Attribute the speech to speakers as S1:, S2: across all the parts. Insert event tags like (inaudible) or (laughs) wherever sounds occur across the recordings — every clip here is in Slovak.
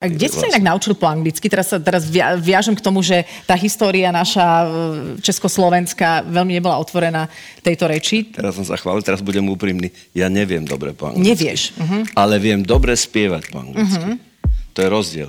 S1: A kde ste sa inak naučili po anglicky? Teraz sa teraz via, viažem k tomu, že tá história naša e, československá veľmi nebola otvorená tejto reči.
S2: Teraz som sa chválil, teraz budem úprimný. Ja neviem dobre po anglicky.
S1: Nevieš. Uh-huh.
S2: Ale viem dobre spievať po anglicky. Uh-huh. To je rozdiel.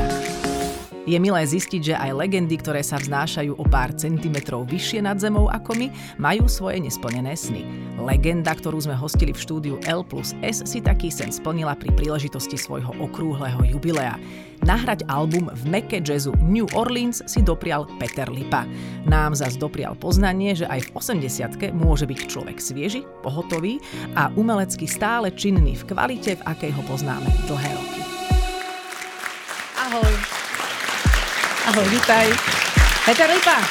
S1: Je milé zistiť, že aj legendy, ktoré sa vznášajú o pár centimetrov vyššie nad zemou ako my, majú svoje nesplnené sny. Legenda, ktorú sme hostili v štúdiu L plus S, si taký sen splnila pri príležitosti svojho okrúhleho jubilea. Nahrať album v meke jazzu New Orleans si doprial Peter Lipa. Nám zas doprial poznanie, že aj v 80 môže byť človek svieži, pohotový a umelecky stále činný v kvalite, v akej ho poznáme dlhé roky. Ahoj. Ahoj, vítaj. Peter Lipa.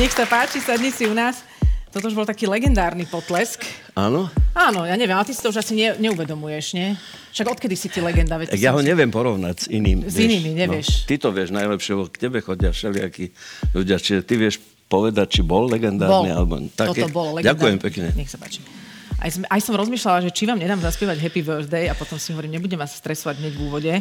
S1: Nech sa páči, sadni si u nás. Toto už bol taký legendárny potlesk.
S2: Áno?
S1: Áno, ja neviem, ale ty si to už asi ne, neuvedomuješ, nie? Však odkedy si ty legenda?
S2: Veď ja ho neviem porovnať s iným.
S1: S vieš, inými, nevieš.
S2: No, ty to vieš najlepšie, k tebe chodia všelijakí ľudia, čiže ty vieš povedať, či bol legendárny
S1: bol.
S2: alebo
S1: také. Toto bolo legendárny.
S2: Ďakujem pekne.
S1: Nech sa páči. Aj, som, aj som rozmýšľala, že či vám nedám zaspievať Happy Birthday a potom si hovorím, nebudem vás stresovať hneď v úvode.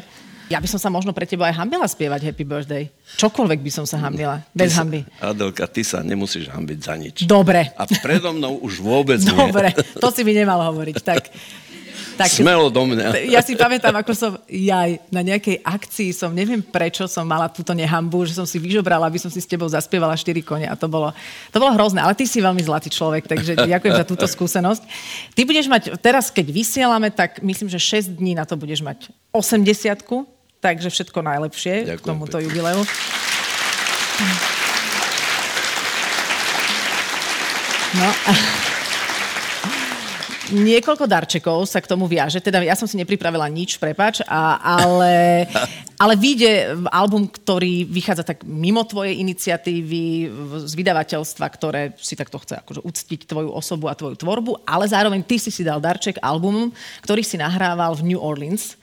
S1: Ja by som sa možno pre teba aj hambila spievať Happy Birthday. Čokoľvek by som sa hambila. Bez
S2: sa,
S1: hamby.
S2: Adelka, ty sa nemusíš hambiť za nič.
S1: Dobre.
S2: A predo mnou už vôbec
S1: nie. Dobre, to si mi nemal hovoriť. Tak (laughs)
S2: tak, Smelo do mňa.
S1: Ja si pamätám, ako som jaj, na nejakej akcii som, neviem prečo som mala túto nehambu, že som si vyžobrala, aby som si s tebou zaspievala 4 kone a to bolo, to bolo hrozné. Ale ty si veľmi zlatý človek, takže ďakujem za túto skúsenosť. Ty budeš mať, teraz keď vysielame, tak myslím, že 6 dní na to budeš mať 80 takže všetko najlepšie
S2: ďakujem k
S1: tomuto jubileu. No niekoľko darčekov sa k tomu viaže. Teda ja som si nepripravila nič, prepač, a, ale, (laughs) ale vyjde album, ktorý vychádza tak mimo tvojej iniciatívy z vydavateľstva, ktoré si takto chce akože uctiť tvoju osobu a tvoju tvorbu, ale zároveň ty si si dal darček album, ktorý si nahrával v New Orleans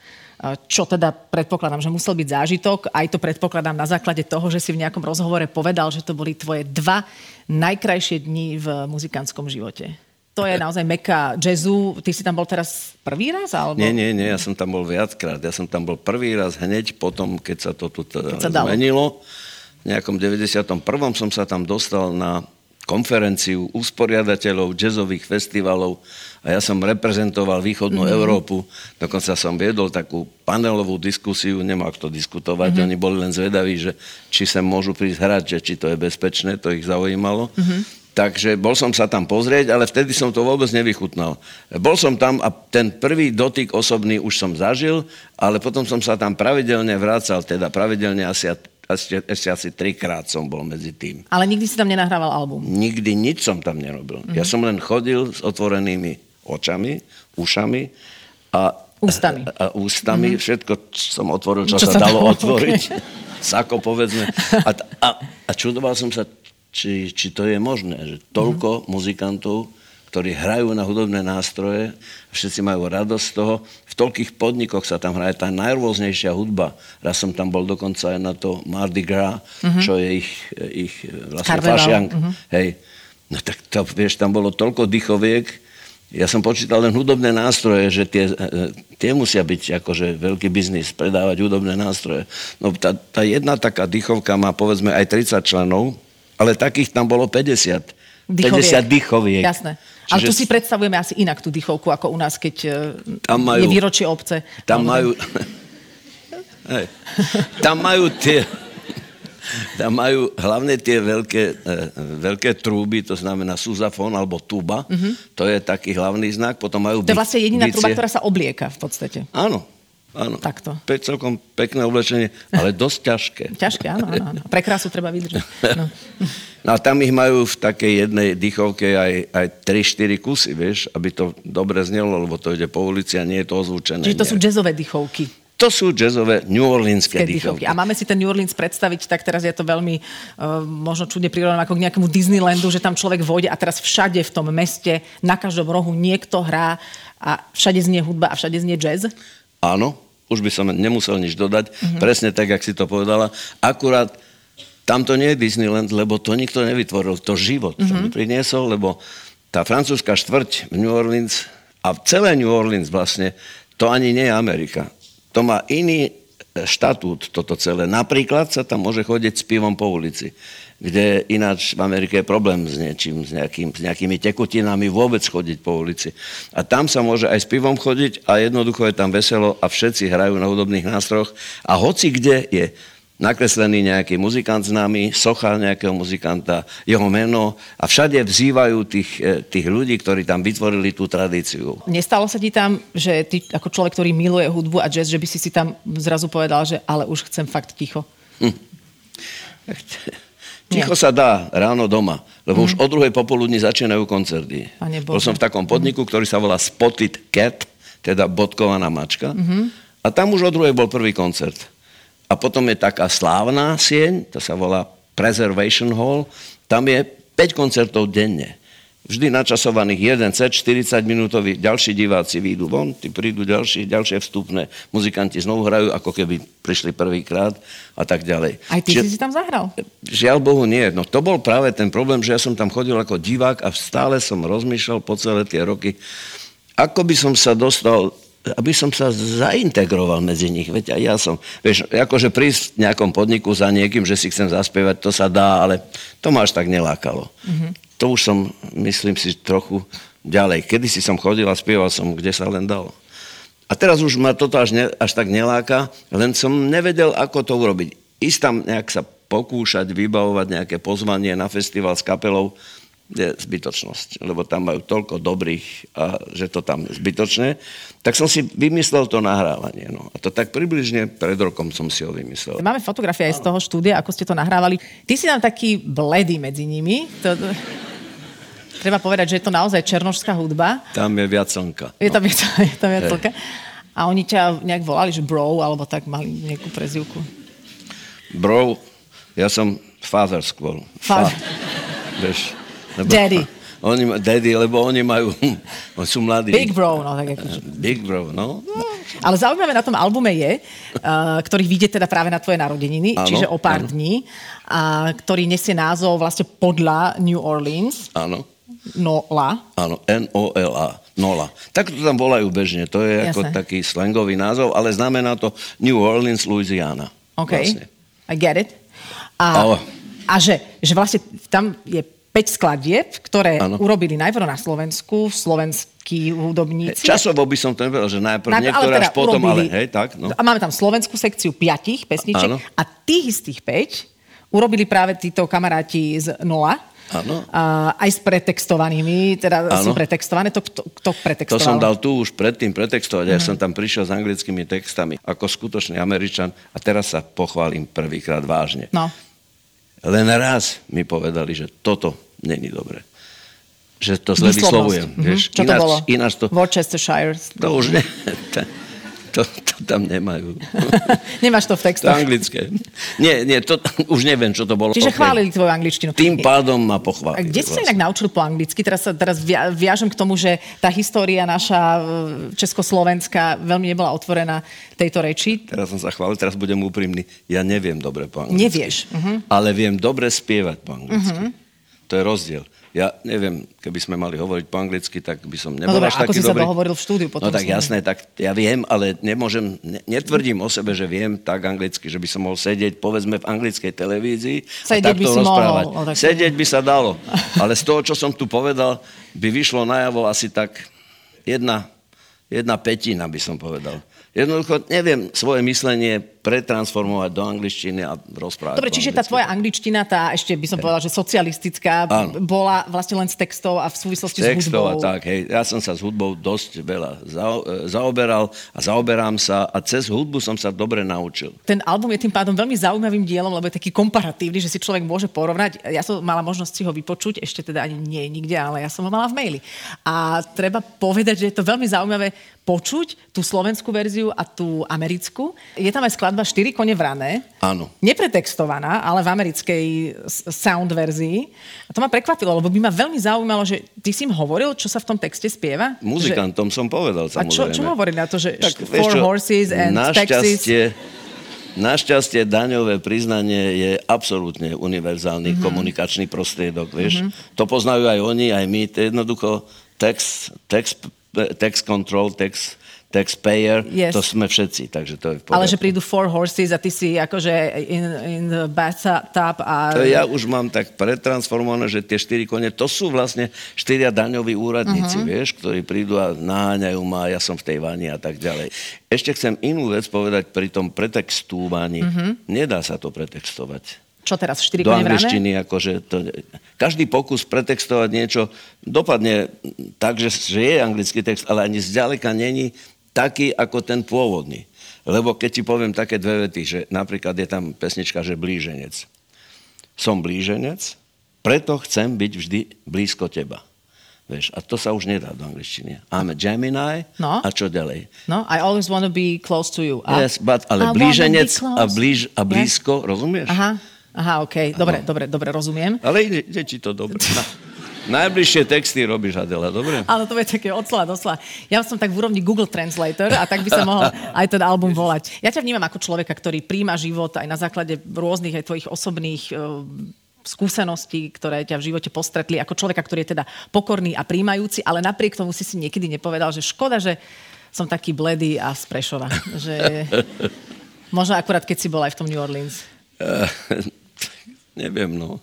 S1: čo teda predpokladám, že musel byť zážitok. Aj to predpokladám na základe toho, že si v nejakom rozhovore povedal, že to boli tvoje dva najkrajšie dni v muzikantskom živote to je naozaj meka jazzu. Ty si tam bol teraz prvý raz? Alebo...
S2: Nie, nie, nie, ja som tam bol viackrát. Ja som tam bol prvý raz hneď potom, keď sa to tu sa zmenilo. V nejakom 91. som sa tam dostal na konferenciu usporiadateľov jazzových festivalov a ja som reprezentoval východnú mm-hmm. Európu. Dokonca som viedol takú panelovú diskusiu, nemá kto diskutovať, mm-hmm. oni boli len zvedaví, že či sa môžu prísť hrať, že či to je bezpečné, to ich zaujímalo. Mm-hmm. Takže bol som sa tam pozrieť, ale vtedy som to vôbec nevychutnal. Bol som tam a ten prvý dotyk osobný už som zažil, ale potom som sa tam pravidelne vrácal, teda pravidelne asi, asi, ešte asi trikrát som bol medzi tým.
S1: Ale nikdy si tam nenahrával album?
S2: Nikdy nič som tam nerobil. Mm-hmm. Ja som len chodil s otvorenými očami, ušami a
S1: Ústami.
S2: A, a ústami. Mm-hmm. Všetko som otvoril, čo, čo sa, sa dalo otvoriť. Okay. (laughs) Sako, povedzme. A, a, a čudoval som sa, či, či to je možné, že toľko mm-hmm. muzikantov, ktorí hrajú na hudobné nástroje, všetci majú radosť z toho. V toľkých podnikoch sa tam hraje tá najrôznejšia hudba. Raz som tam bol dokonca aj na to Mardi Gras, mm-hmm. čo je ich, ich vlastne Carveval. fašiank. Mm-hmm. Hej. No tak to, vieš, tam bolo toľko dychoviek, ja som počítal len hudobné nástroje, že tie, tie musia byť akože veľký biznis, predávať hudobné nástroje. No tá, tá jedna taká dychovka má povedzme aj 30 členov, ale takých tam bolo 50. Dychoviek. 50 dychoviek.
S1: Jasné. Čiže... Ale tu si predstavujeme asi inak tú dychovku, ako u nás, keď e, tam majú, je výročie obce.
S2: Tam majú... Hej, tam majú tie... Tam majú hlavne tie veľké, e, veľké trúby, to znamená suzafón alebo tuba. Mm-hmm. To je taký hlavný znak. Potom majú
S1: to je vlastne jediná bicie. truba, ktorá sa oblieka v podstate.
S2: Áno, Áno.
S1: Takto.
S2: Pe- celkom pekné oblečenie, ale (laughs) dosť ťažké.
S1: ťažké, áno, áno, áno. Pre krásu treba vydržať. No. (laughs)
S2: no a tam ich majú v takej jednej dýchovke aj, aj 3-4 kusy, vieš, aby to dobre znelo, lebo to ide po ulici a nie je to ozvučené.
S1: Čiže to nejak. sú jazzové dýchovky.
S2: to sú jazzové New Orleanské dýchovky.
S1: A máme si ten New Orleans predstaviť, tak teraz je to veľmi uh, možno čudne prirovnané ako k nejakému Disneylandu, že tam človek vojde a teraz všade v tom meste, na každom rohu niekto hrá a všade znie hudba a všade znie jazz?
S2: Áno, už by som nemusel nič dodať, mm-hmm. presne tak, jak si to povedala. Akurát tam to nie je Disneyland, lebo to nikto nevytvoril, to život mm-hmm. to priniesol, lebo tá francúzska štvrť v New Orleans a celé New Orleans vlastne, to ani nie je Amerika. To má iný štatút toto celé. Napríklad sa tam môže chodiť s pivom po ulici kde ináč v Amerike je problém s niečím, s, nejakým, s nejakými tekutinami vôbec chodiť po ulici. A tam sa môže aj s pivom chodiť a jednoducho je tam veselo a všetci hrajú na hudobných nástrojoch a hoci kde je nakreslený nejaký muzikant známy, socha nejakého muzikanta, jeho meno a všade vzývajú tých, eh, tých ľudí, ktorí tam vytvorili tú tradíciu.
S1: Nestalo sa ti tam, že ty ako človek, ktorý miluje hudbu a jazz, že by si si tam zrazu povedal, že ale už chcem fakt ticho? Hm. (laughs)
S2: Ticho sa dá ráno doma, lebo mm. už o druhej popoludní začínajú koncerty. Bol som v takom podniku, ktorý sa volá Spotted Cat, teda bodkovaná mačka. Mm-hmm. A tam už o druhej bol prvý koncert. A potom je taká slávna sieň, to sa volá Preservation Hall. Tam je 5 koncertov denne vždy načasovaných jeden set, 40 minútový, ďalší diváci výjdu von, tí prídu ďalší, ďalšie vstupné, muzikanti znovu hrajú, ako keby prišli prvýkrát a tak ďalej.
S1: Aj ty Čiže, si tam zahral?
S2: Žiaľ Bohu nie. No to bol práve ten problém, že ja som tam chodil ako divák a stále som rozmýšľal po celé tie roky, ako by som sa dostal aby som sa zaintegroval medzi nich. Veď aj ja som, vieš, akože prísť v nejakom podniku za niekým, že si chcem zaspievať, to sa dá, ale to ma až tak nelákalo. Mm-hmm to už som, myslím si, trochu ďalej. Kedy si som chodil a spieval som, kde sa len dalo. A teraz už ma toto až, ne, až tak neláka, len som nevedel, ako to urobiť. Ísť tam nejak sa pokúšať, vybavovať nejaké pozvanie na festival s kapelou, je zbytočnosť, lebo tam majú toľko dobrých, a že to tam je zbytočné. Tak som si vymyslel to nahrávanie. No. A to tak približne pred rokom som si ho vymyslel.
S1: Máme fotografie aj z toho štúdia, ako ste to nahrávali. Ty si tam taký bledý medzi nimi. To... Treba povedať, že je to naozaj černožská hudba.
S2: Tam je viac slnka.
S1: Je tam, no. je tam viac slnka. A oni ťa nejak volali, že bro, alebo tak mali nejakú prezivku.
S2: Bro, ja som father skôr.
S1: Father.
S2: Fa, vieš,
S1: lebo, Daddy. (laughs)
S2: Oni, daddy, lebo oni majú, (laughs) oni sú mladí.
S1: Big bro, no tak akože.
S2: Big bro, no. no.
S1: Ale zaujímavé na tom albume je, uh, ktorý vyjde teda práve na tvoje narodeniny, áno, čiže o pár áno. dní, a ktorý nesie názov vlastne podľa New Orleans.
S2: Áno.
S1: Nola.
S2: Áno, N-O-L-A. Nola. Tak to tam volajú bežne. To je Jasne. ako taký slangový názov, ale znamená to New Orleans, Louisiana.
S1: OK. Vlastne. I get it. A, oh. a že, že vlastne tam je 5 skladieb, ktoré ano. urobili najprv na Slovensku, slovenskí hudobníci.
S2: Časovo by som to nevedel, že najprv najprv niektoré teda až potom, urobili, ale hej, tak. No.
S1: A máme tam slovenskú sekciu piatich pesniček ano. a tých istých 5 urobili práve títo kamaráti z Nola,
S2: Áno.
S1: Aj s pretextovanými, teda ano. sú pretextované. To, kto, kto pretextoval?
S2: To som dal tu už predtým pretextovať. Ja mm. som tam prišiel s anglickými textami ako skutočný Američan a teraz sa pochválim prvýkrát vážne.
S1: No.
S2: Len raz mi povedali, že toto není dobre. Že to zle vyslovujem. Mm-hmm. Vieš?
S1: Čo ináč, to bolo?
S2: Ináč to...
S1: Worcestershire.
S2: To už ne. (laughs) To, to tam nemajú. (laughs)
S1: Nemáš to v textoch.
S2: To anglické. Nie, nie, to, (laughs) už neviem, čo to bolo.
S1: Čiže okay. chválili tvoju angličtinu.
S2: Tým pádom ma pochválili.
S1: Kde si sa inak naučil po anglicky? Teraz teraz viažem k tomu, že tá história naša e, československá veľmi nebola otvorená tejto reči.
S2: Teraz som sa chválil, teraz budem úprimný. Ja neviem dobre po anglicky.
S1: Nevieš. Uh-huh.
S2: Ale viem dobre spievať po anglicky. Uh-huh. To je rozdiel. Ja neviem, keby sme mali hovoriť po anglicky, tak by som nebol
S1: no
S2: až taký
S1: ako si dobrý. sa hovoril v štúdiu potom.
S2: No tak jasné, tak ja viem, ale nemôžem, netvrdím o sebe, že viem tak anglicky, že by som mohol sedieť, povedzme, v anglickej televízii sedieť a takto by si rozprávať. Mohol, tak... Sedieť by sa dalo, ale z toho, čo som tu povedal, by vyšlo najavo asi tak jedna, jedna petina, by som povedal. Jednoducho, neviem, svoje myslenie pretransformovať do angličtiny a rozprávať
S1: Dobre, čiže tá tvoja angličtina, tá ešte by som povedala, že socialistická, Áno. bola vlastne len z textov a v súvislosti
S2: s, textov
S1: s hudbou.
S2: a tak, hej. Ja som sa s hudbou dosť veľa zaoberal a zaoberám sa a cez hudbu som sa dobre naučil.
S1: Ten album je tým pádom veľmi zaujímavým dielom, lebo je taký komparatívny, že si človek môže porovnať. Ja som mala možnosť si ho vypočuť, ešte teda ani nie nikde, ale ja som ho mala v maili. A treba povedať, že je to veľmi zaujímavé počuť tú slovenskú verziu a tú americkú. Je tam aj skladba 4 kone vrané.
S2: Áno.
S1: Nepretextovaná, ale v americkej sound verzii. A to ma prekvapilo, lebo by ma veľmi zaujímalo, že ty si im hovoril, čo sa v tom texte spieva?
S2: Muzikantom že... som povedal, samozrejme.
S1: A čo, čo hovorí na to, že tak, Four čo, Horses and Texas?
S2: Našťastie daňové priznanie je absolútne univerzálny mm-hmm. komunikačný prostriedok, vieš. Mm-hmm. To poznajú aj oni, aj my. To je jednoducho text, text tax control, tax, taxpayer, yes. to sme všetci, takže to je v
S1: Ale že prídu four horses a ty si akože in, in the bathtub a...
S2: To ja už mám tak pretransformované, že tie štyri kone, to sú vlastne štyria daňoví úradníci, uh-huh. vieš, ktorí prídu a naháňajú ma, ja som v tej vani a tak ďalej. Ešte chcem inú vec povedať pri tom pretextúvaní. Uh-huh. Nedá sa to pretextovať.
S1: Čo teraz, štyri
S2: Do angličtiny, akože to, každý pokus pretextovať niečo dopadne tak, že, že je anglický text, ale ani zďaleka není taký ako ten pôvodný. Lebo keď ti poviem také dve vety, že napríklad je tam pesnička, že blíženec. Som blíženec, preto chcem byť vždy blízko teba. Vieš, a to sa už nedá do angličtiny. I'm a Gemini no. a čo ďalej?
S1: No, I always want to be close to you.
S2: A, yes, but, ale I blíženec a, blíž, a blízko, yes. rozumieš?
S1: Aha. Aha, OK, dobre, ano. dobre, dobre, rozumiem.
S2: Ale ide, ide ti to dobre. (laughs) Najbližšie texty robíš, Adela, dobre?
S1: Áno, to je také odslá doslá. Ja som tak v úrovni Google Translator a tak by sa mohol aj ten album volať. Ja ťa vnímam ako človeka, ktorý príjma život aj na základe rôznych aj tvojich osobných uh, skúseností, ktoré ťa v živote postretli, ako človeka, ktorý je teda pokorný a príjmajúci, ale napriek tomu si si niekedy nepovedal, že škoda, že som taký bledý a z Prešova. Že (laughs) možno akurát, keď si bol aj v tom New Orleans.
S2: Neviem, no.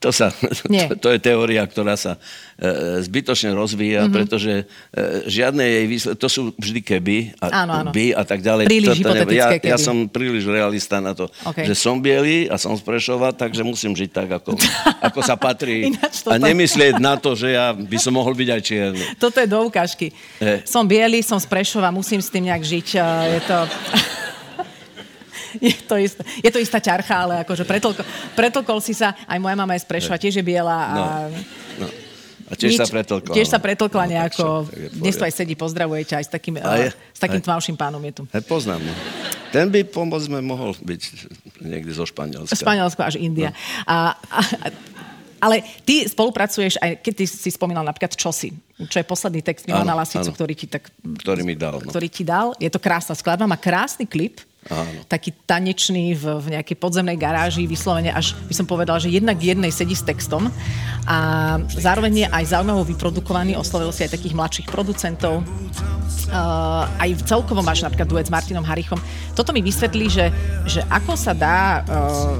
S2: To, sa, Nie. to, to je teória, ktorá sa e, zbytočne rozvíja, mm-hmm. pretože e, žiadne jej výsledky, to sú vždy keby a
S1: áno, áno.
S2: by a tak ďalej.
S1: Príliš
S2: to, to, ja,
S1: keby.
S2: ja som príliš realista na to, okay. že som biely a som z Prešova, takže musím žiť tak, ako, (laughs) ako sa patrí. a nemyslieť na to, že ja by som mohol byť aj čierny.
S1: Toto je do ukážky. E. Som biely, som z Prešova, musím s tým nejak žiť. Je to... (laughs) je, to istá, je to istá ťarcha, ale akože pretlko, pretlkol si sa, aj moja mama je z Prešova, tiež je biela. A... No, no.
S2: A tiež nič, sa pretlkla.
S1: Tiež sa pretlkla no, nejako. Dnes tu aj sedí, pozdravuje ťa aj s takým, aj, s takým aj, tmavším pánom je tu.
S2: Aj poznám. Ten by pomôcť mohol byť niekde zo Španielska.
S1: Španielsko až India. No. A, a, ale ty spolupracuješ aj, keď ty si spomínal napríklad Čosi, čo je posledný text Milana Lasicu, ktorý ti tak...
S2: Ktorý mi dal. No.
S1: Ktorý ti dal. Je to krásna skladba, má krásny klip.
S2: Áno.
S1: Taký tanečný v, v nejakej podzemnej garáži, vyslovene až by som povedala, že jednak jednej sedí s textom a zároveň je aj zaujímavo vyprodukovaný, oslovil si aj takých mladších producentov. Uh, aj celkovo máš napríklad duet s Martinom Harichom. Toto mi vysvetlí, že, že ako sa dá uh,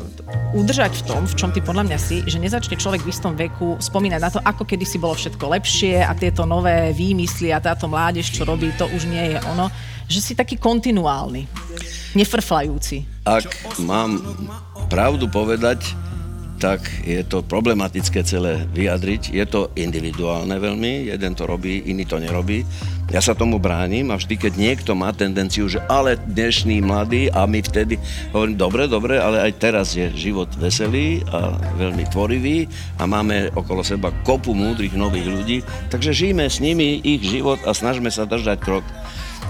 S1: udržať v tom, v čom ty podľa mňa si, že nezačne človek v istom veku spomínať na to, ako kedy si bolo všetko lepšie a tieto nové výmysly a táto mládež, čo robí, to už nie je ono. Že si taký kontinuálny, nefrflajúci.
S2: Ak mám pravdu povedať, tak je to problematické celé vyjadriť. Je to individuálne veľmi, jeden to robí, iný to nerobí. Ja sa tomu bránim a vždy, keď niekto má tendenciu, že ale dnešný mladý a my vtedy hovorím, dobre, dobre, ale aj teraz je život veselý a veľmi tvorivý a máme okolo seba kopu múdrych nových ľudí, takže žijeme s nimi ich život a snažíme sa držať krok.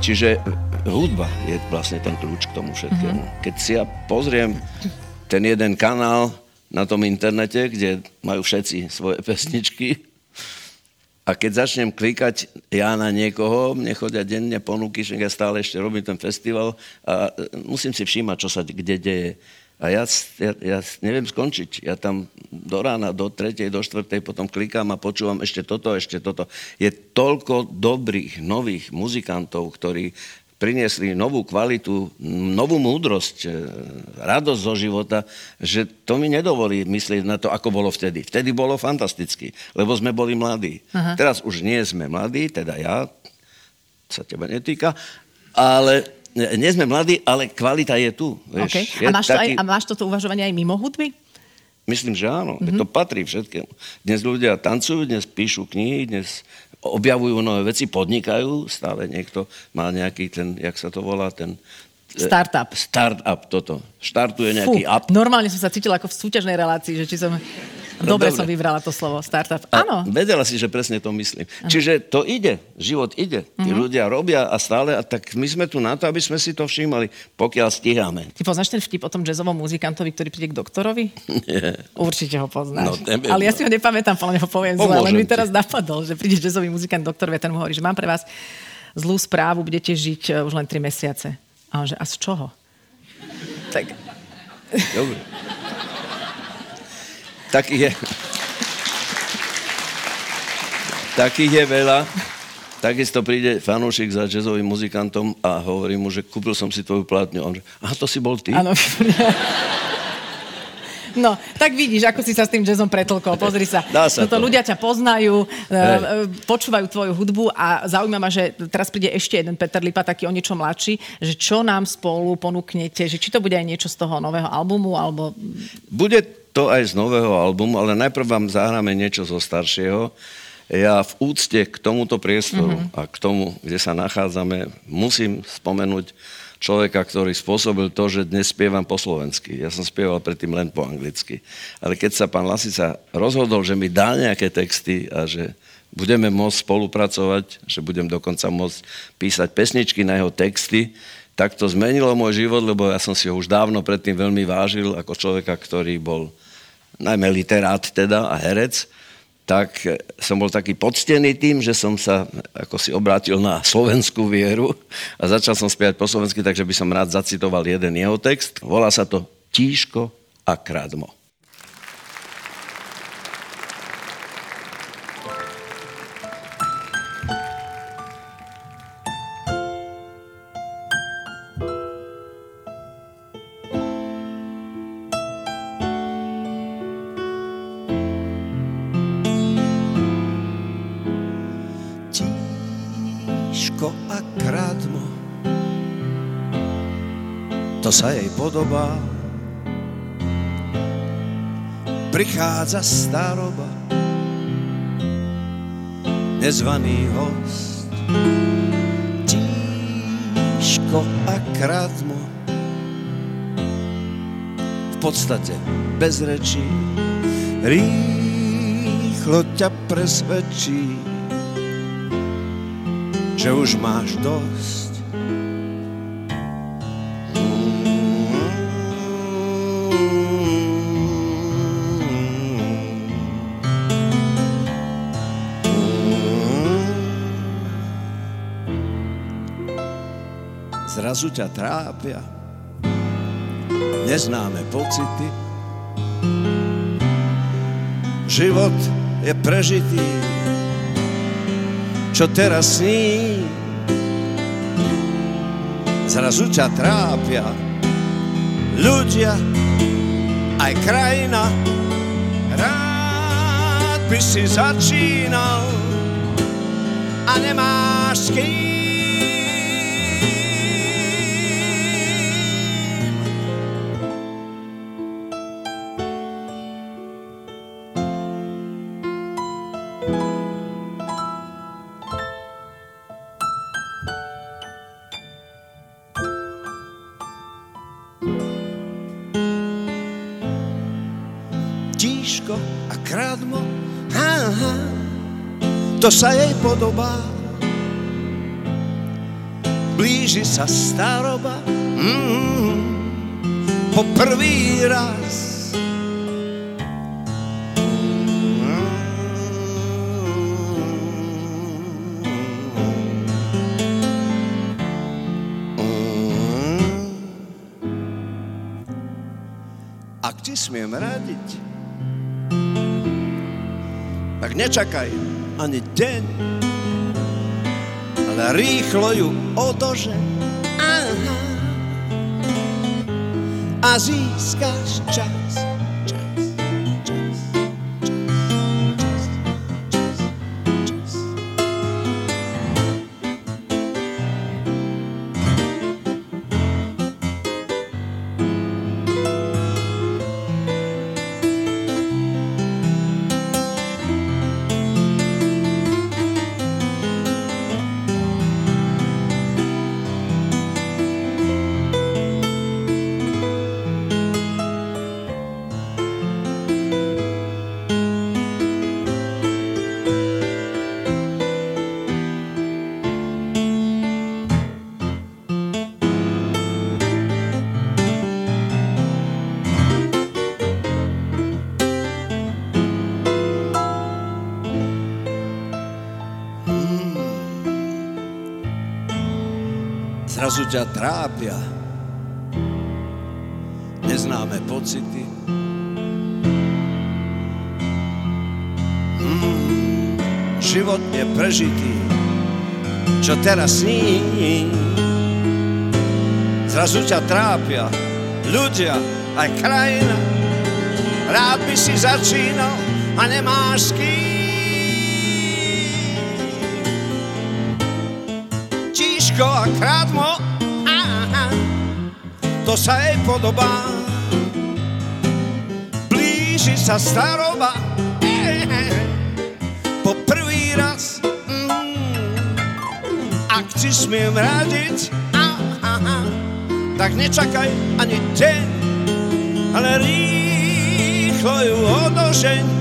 S2: Čiže hudba je vlastne ten kľúč k tomu všetkému. Mm-hmm. Keď si ja pozriem ten jeden kanál, na tom internete, kde majú všetci svoje (laughs) pesničky. A keď začnem klikať ja na niekoho, mne chodia denne ponuky, že ja stále ešte robím ten festival a musím si všímať, čo sa kde deje. A ja, ja, ja neviem skončiť. Ja tam do rána, do tretej, do štvrtej potom klikám a počúvam ešte toto, ešte toto. Je toľko dobrých, nových muzikantov, ktorí priniesli novú kvalitu, novú múdrosť, e, radosť zo života, že to mi nedovolí myslieť na to, ako bolo vtedy. Vtedy bolo fantasticky, lebo sme boli mladí. Aha. Teraz už nie sme mladí, teda ja, sa teba netýka, ale nie sme mladí, ale kvalita je tu. Vieš,
S1: okay.
S2: je
S1: a, máš
S2: taký...
S1: to aj, a máš toto uvažovanie aj mimo hudby?
S2: Myslím, že áno. Mm-hmm. To patrí všetkému. Dnes ľudia tancujú, dnes píšu knihy, dnes objavujú nové veci, podnikajú. Stále niekto má nejaký ten, jak sa to volá, ten...
S1: E, startup.
S2: Startup, toto. Štartuje nejaký Fú,
S1: app. Normálne som sa cítila ako v súťažnej relácii, že či som Dobre, Dobre som vybrala to slovo, startup. Áno.
S2: Vedela si, že presne to myslím. Ano. Čiže to ide, život ide. Tí uh-huh. ľudia robia a stále, a tak my sme tu na to, aby sme si to všímali, pokiaľ stíhame.
S1: Ty poznáš ten vtip o tom jazzovom muzikantovi, ktorý príde k doktorovi?
S2: Nie.
S1: Určite ho poznáš. No, Ale ja si ho nepamätám, ale ho poviem zle, len mi teraz napadol, že príde jazzový muzikant doktorovi a ten mu hovorí, že mám pre vás zlú správu, budete žiť eh, už len 3 mesiace. A on že, a z čoho? Tak...
S2: Dobre. Takých je, takých je veľa. Takisto príde fanúšik za jazzovým muzikantom a hovorí mu, že kúpil som si tvoju plátňu. On že, aha, to si bol ty?
S1: Áno. No, tak vidíš, ako si sa s tým jazzom pretlkol. Pozri sa.
S2: Dá sa
S1: to. ľudia ťa poznajú, hey. počúvajú tvoju hudbu a zaujíma ma, že teraz príde ešte jeden Peter Lipa, taký o niečo mladší, že čo nám spolu ponúknete, že či to bude aj niečo z toho nového albumu, alebo...
S2: Bude to aj z nového albumu, ale najprv vám zahráme niečo zo staršieho. Ja v úcte k tomuto priestoru mm-hmm. a k tomu, kde sa nachádzame, musím spomenúť človeka, ktorý spôsobil to, že dnes spievam po slovensky. Ja som spieval predtým len po anglicky. Ale keď sa pán Lasica rozhodol, že mi dá nejaké texty a že budeme môcť spolupracovať, že budem dokonca môcť písať pesničky na jeho texty, tak to zmenilo môj život, lebo ja som si ho už dávno predtým veľmi vážil ako človeka, ktorý bol najmä literát teda a herec, tak som bol taký poctený tým, že som sa ako si obrátil na slovenskú vieru a začal som spievať po slovensky, takže by som rád zacitoval jeden jeho text. Volá sa to Tíško a kradmo. To sa jej podobá. Prichádza staroba, nezvaný host, tíško a kradmo, v podstate bez rečí, rýchlo ťa presvedčí, že už máš dosť zrazu ťa trápia neznáme pocity. Život je prežitý, čo teraz sní. Zrazu ťa trápia ľudia, aj krajina. Rád by si začínal a nemáš kým. Sa jej podobá. Blíži sa staroba, mm, po prvý raz. Ak ti smiem radiť, tak nečakaj ani deň, ale rýchlo ju odože aha, a získaš čas. Zrazu ťa trápia neznáme pocity. Mm, život je prežitý, čo teraz sní. Zrazu ťa trápia ľudia, aj krajina. Rád by si začínal a nemáš s kým. A krátmo, aha, to sa jej podobá. Blíži sa staroba, (laughs) po prvý raz, mm, ak ti smiem radiť, tak nečakaj ani deň, ale rýchlo ju odožeň.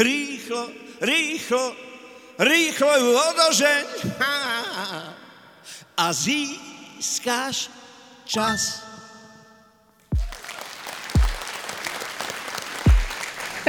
S2: Rýchlo, rýchlo, rýchlo ju odožeň a získáš čas.